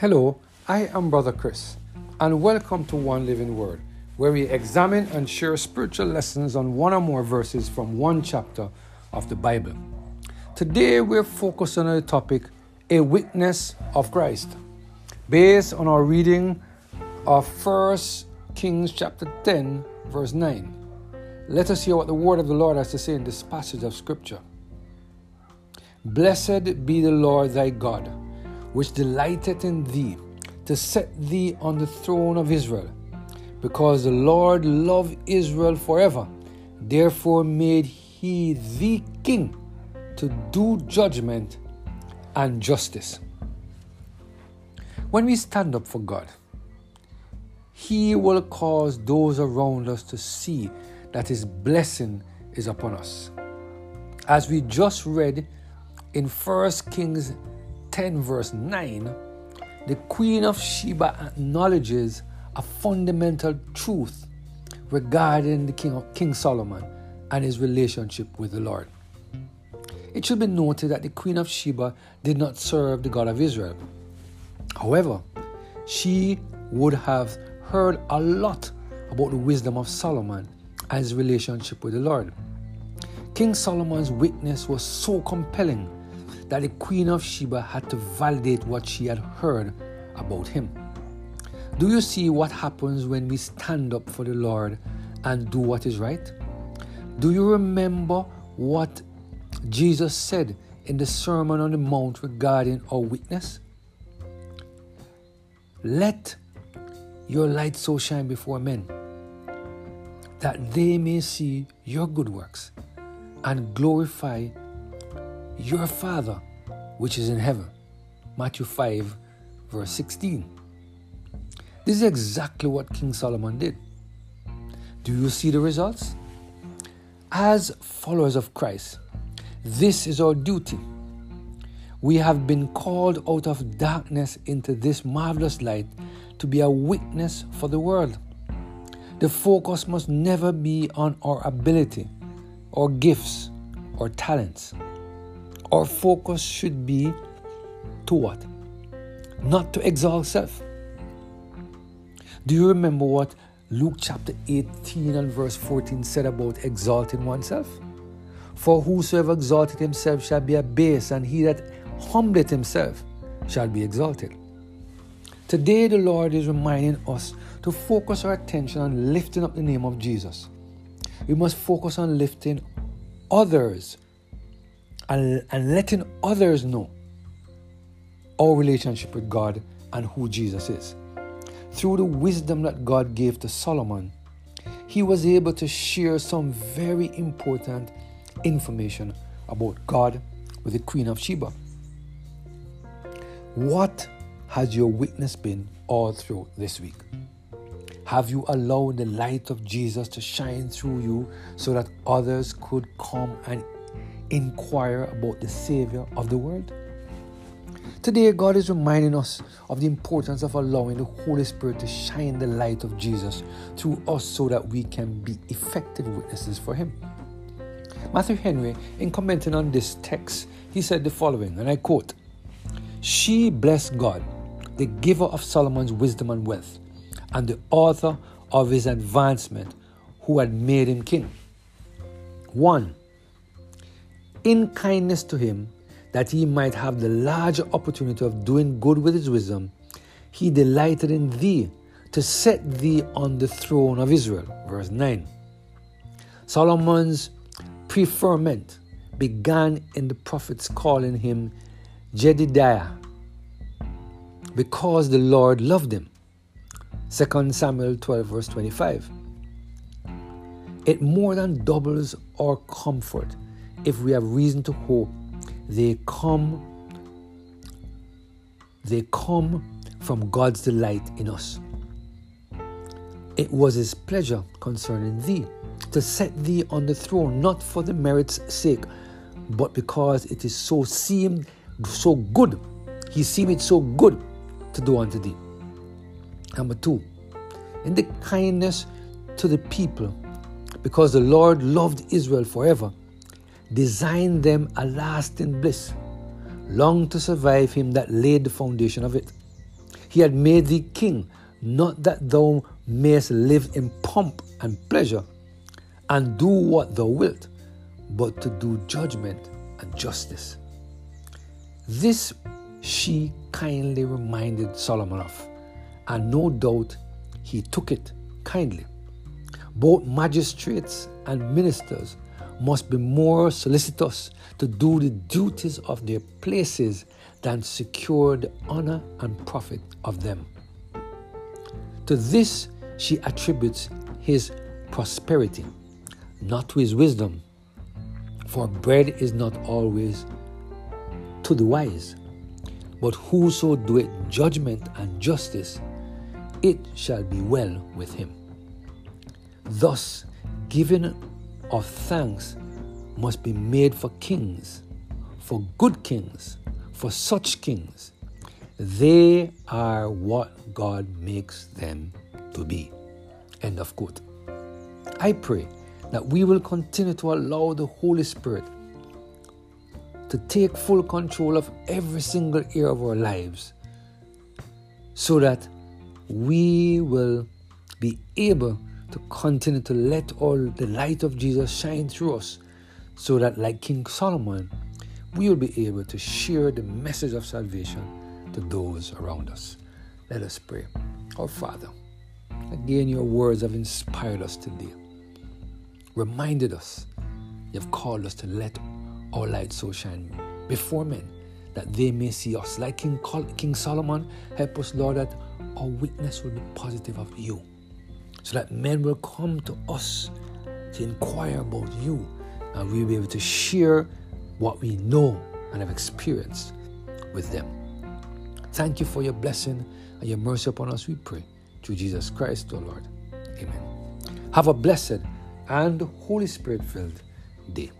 Hello, I am Brother Chris, and welcome to One Living Word, where we examine and share spiritual lessons on one or more verses from one chapter of the Bible. Today we're focused on the topic, A Witness of Christ, based on our reading of 1 Kings chapter 10, verse 9. Let us hear what the word of the Lord has to say in this passage of Scripture. Blessed be the Lord thy God, which delighteth in thee, to set thee on the throne of Israel. Because the Lord loved Israel forever, therefore made he thee king to do judgment and justice. When we stand up for God, He will cause those around us to see that His blessing is upon us. As we just read in 1 Kings 10, verse 9, the Queen of Sheba acknowledges a fundamental truth regarding the King, of, King Solomon and his relationship with the Lord. It should be noted that the Queen of Sheba did not serve the God of Israel. However, she would have heard a lot about the wisdom of Solomon and his relationship with the Lord. King Solomon's witness was so compelling that the Queen of Sheba had to validate what she had heard about him. Do you see what happens when we stand up for the Lord and do what is right? Do you remember what Jesus said in the Sermon on the Mount regarding our witness? Let your light so shine before men that they may see your good works and glorify your Father which is in heaven. Matthew 5, verse 16. This is exactly what King Solomon did. Do you see the results? As followers of Christ, this is our duty. We have been called out of darkness into this marvelous light to be a witness for the world. The focus must never be on our ability, or gifts, or talents. Our focus should be to what? Not to exalt self. Do you remember what Luke chapter 18 and verse 14 said about exalting oneself? For whosoever exalted himself shall be abased, and he that humbleth himself shall be exalted. Today, the Lord is reminding us to focus our attention on lifting up the name of Jesus. We must focus on lifting others and, and letting others know our relationship with God and who Jesus is. Through the wisdom that God gave to Solomon, he was able to share some very important information about God with the Queen of Sheba. What has your witness been all through this week? Have you allowed the light of Jesus to shine through you so that others could come and inquire about the Savior of the world? Today, God is reminding us of the importance of allowing the Holy Spirit to shine the light of Jesus through us so that we can be effective witnesses for Him. Matthew Henry, in commenting on this text, he said the following, and I quote She blessed God, the giver of Solomon's wisdom and wealth, and the author of his advancement, who had made him king. 1 in kindness to him, that he might have the larger opportunity of doing good with his wisdom, he delighted in thee to set thee on the throne of Israel. Verse 9. Solomon's preferment began in the prophets calling him Jedidiah because the Lord loved him. 2 Samuel 12, verse 25. It more than doubles our comfort if we have reason to hope, they come they come from God's delight in us. It was his pleasure concerning thee to set thee on the throne, not for the merit's sake, but because it is so seemed so good. He seemed it so good to do unto thee. Number two, in the kindness to the people, because the Lord loved Israel forever, designed them a lasting bliss, long to survive him that laid the foundation of it. He had made thee king, not that thou mayest live in pomp and pleasure, and do what thou wilt, but to do judgment and justice. This she kindly reminded Solomon of, and no doubt he took it kindly. Both magistrates and ministers must be more solicitous to do the duties of their places than secure the honor and profit of them. To this she attributes his prosperity, not to his wisdom, for bread is not always to the wise. But whoso doeth judgment and justice, it shall be well with him. Thus, giving of thanks must be made for kings, for good kings, for such kings. They are what God makes them to be. End of quote. I pray that we will continue to allow the Holy Spirit to take full control of every single area of our lives so that we will be able to continue to let all the light of Jesus shine through us so that, like King Solomon, we will be able to share the message of salvation to those around us. Let us pray. Our Father, again, your words have inspired us today, reminded us you've called us to let our light so shine before men that they may see us. Like King, King Solomon, help us, Lord, that our witness will be positive of you so that men will come to us to inquire about you and we'll be able to share what we know and have experienced with them. Thank you for your blessing and your mercy upon us, we pray. Through Jesus Christ, our Lord. Amen. Have a blessed and Holy Spirit filled day.